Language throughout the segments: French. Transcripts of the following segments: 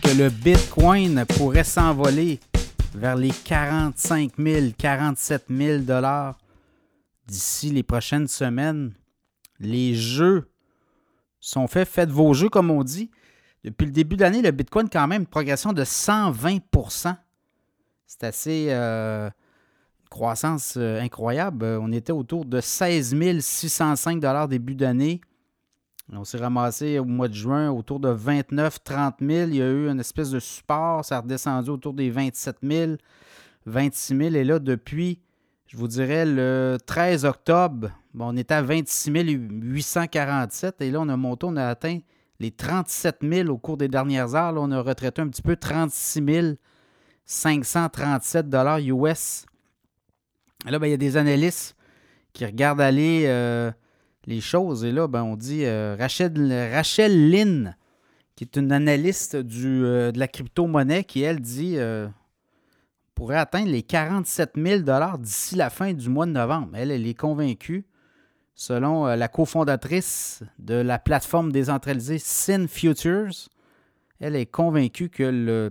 que le Bitcoin pourrait s'envoler vers les 45 000, 47 000 dollars d'ici les prochaines semaines. Les jeux sont faits. Faites vos jeux, comme on dit. Depuis le début de l'année, le Bitcoin, quand même, une progression de 120% C'est assez. Euh, croissance euh, incroyable. On était autour de 16 605 début d'année. On s'est ramassé au mois de juin autour de 29, 30 000. Il y a eu une espèce de support. Ça a redescendu autour des 27 000, 26 000. Et là, depuis, je vous dirais, le 13 octobre, on était à 26 847. Et là, on a monté, on a atteint les 37 000 au cours des dernières heures. Là, on a retraité un petit peu 36 537 US. Et là, ben, il y a des analystes qui regardent aller. Euh, les choses. Et là, ben, on dit euh, Rachel, Rachel Lynn, qui est une analyste euh, de la crypto-monnaie, qui, elle, dit euh, pourrait atteindre les 47 000 d'ici la fin du mois de novembre. Elle, elle est convaincue, selon la cofondatrice de la plateforme décentralisée Sin Futures, elle est convaincue que le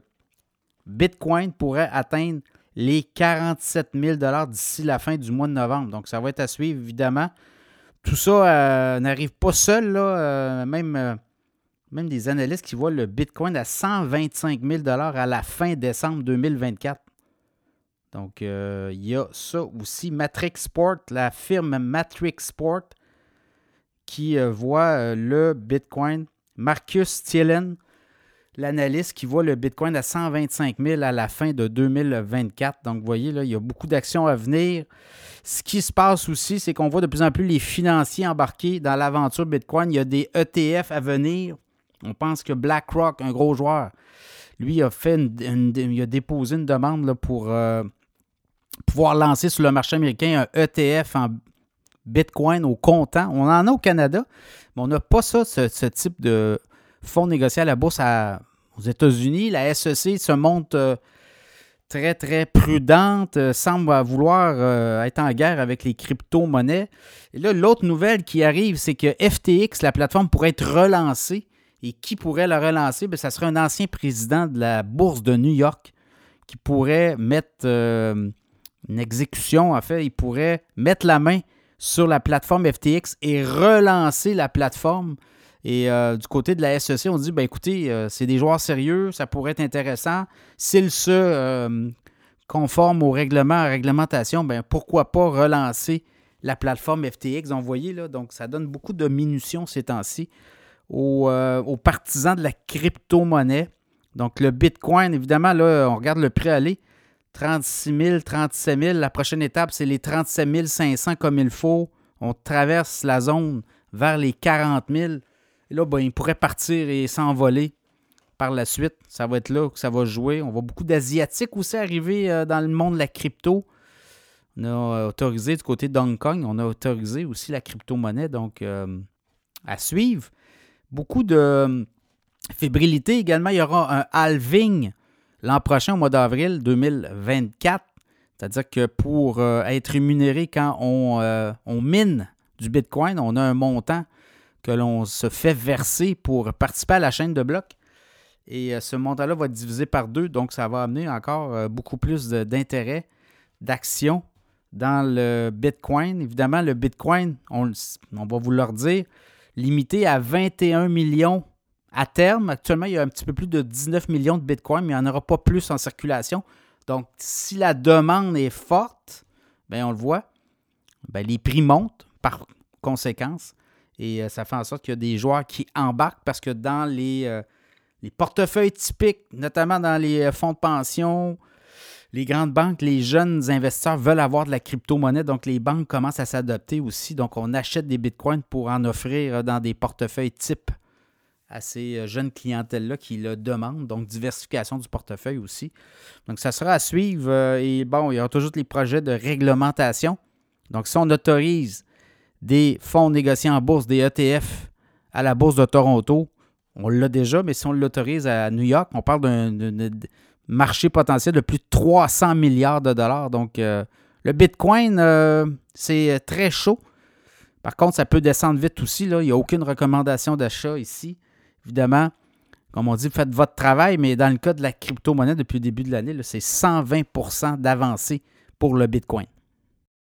Bitcoin pourrait atteindre les 47 000 d'ici la fin du mois de novembre. Donc, ça va être à suivre, évidemment. Tout ça euh, n'arrive pas seul. Euh, même, euh, même des analystes qui voient le Bitcoin à 125 000 à la fin décembre 2024. Donc, il y a ça aussi. Matrix Sport, la firme Matrix Sport, qui voit le Bitcoin. Marcus Thielen, l'analyste qui voit le Bitcoin à 125 000 à la fin de 2024. Donc, vous voyez, là, il y a beaucoup d'actions à venir. Ce qui se passe aussi, c'est qu'on voit de plus en plus les financiers embarqués dans l'aventure Bitcoin. Il y a des ETF à venir. On pense que BlackRock, un gros joueur, lui a fait il a déposé une demande pour euh, pouvoir lancer sur le marché américain un ETF en Bitcoin au comptant. On en a au Canada, mais on n'a pas ça, ce, type de fonds négocié à la bourse aux États-Unis. La SEC se monte euh, très, très prudente, euh, semble vouloir euh, être en guerre avec les crypto-monnaies. Et là, l'autre nouvelle qui arrive, c'est que FTX, la plateforme, pourrait être relancée. Et qui pourrait la relancer? Bien, ça serait un ancien président de la bourse de New York qui pourrait mettre une exécution, en fait, il pourrait mettre la main sur la plateforme FTX et relancer la plateforme et euh, du côté de la SEC, on dit ben écoutez, euh, c'est des joueurs sérieux, ça pourrait être intéressant. S'ils se euh, conforment au règlement, à la réglementation, ben pourquoi pas relancer la plateforme FTX. Donc, vous voyez, là, donc ça donne beaucoup de munitions ces temps-ci aux, partisans de la crypto-monnaie. Donc, le Bitcoin, évidemment, là, on regarde le prix aller. 36 000, 37 000. La prochaine étape, c'est les 37 500 comme il faut. On traverse la zone vers les 40 000. Et là, ben, il pourrait partir et s'envoler par la suite. Ça va être là que ça va jouer. On voit beaucoup d'Asiatiques aussi arriver euh, dans le monde de la crypto. On a euh, autorisé du côté d'Hong Kong, on a autorisé aussi la crypto-monnaie, donc euh, à suivre. Beaucoup de fébrilité également. Il y aura un halving l'an prochain, au mois d'avril 2024. C'est-à-dire que pour être rémunéré quand on, on, mine du Bitcoin, on a un montant que l'on se fait verser pour participer à la chaîne de blocs. Et euh, ce montant-là va être divisé par deux, donc ça va amener encore euh, beaucoup plus d'intérêt, d'action dans le Bitcoin. Évidemment, le Bitcoin, on, va vous le dire, limité à 21 millions à terme. Actuellement, il y a un petit peu plus de 19 millions de Bitcoin, mais il n'y en aura pas plus en circulation. Donc, si la demande est forte, bien, on le voit, bien, les prix montent par conséquence. Et euh, ça fait en sorte qu'il y a des joueurs qui embarquent parce que dans les, euh, les portefeuilles typiques, notamment dans les euh, fonds de pension, les grandes banques, les jeunes investisseurs veulent avoir de la crypto-monnaie. Donc, les banques commencent à s'adapter aussi. Donc, on achète des bitcoins pour en offrir dans des portefeuilles types à ces jeunes clientèles-là qui le demandent. Donc, diversification du portefeuille aussi. Donc, ça sera à suivre. Et bon, il y aura toujours les projets de réglementation. Donc, si on autorise des fonds négociés en bourse, des ETF à la bourse de Toronto. On l'a déjà, mais si on l'autorise à New York, on parle d'un marché potentiel de plus de 300 milliards de dollars. Donc, euh, le Bitcoin, euh, c'est très chaud. Par contre, ça peut descendre vite aussi. Il n'y a aucune recommandation d'achat ici. Évidemment, Comme on dit, faites votre travail, mais dans le cas de la crypto-monnaie, depuis le début de l'année, c'est 120% d'avancée pour le Bitcoin.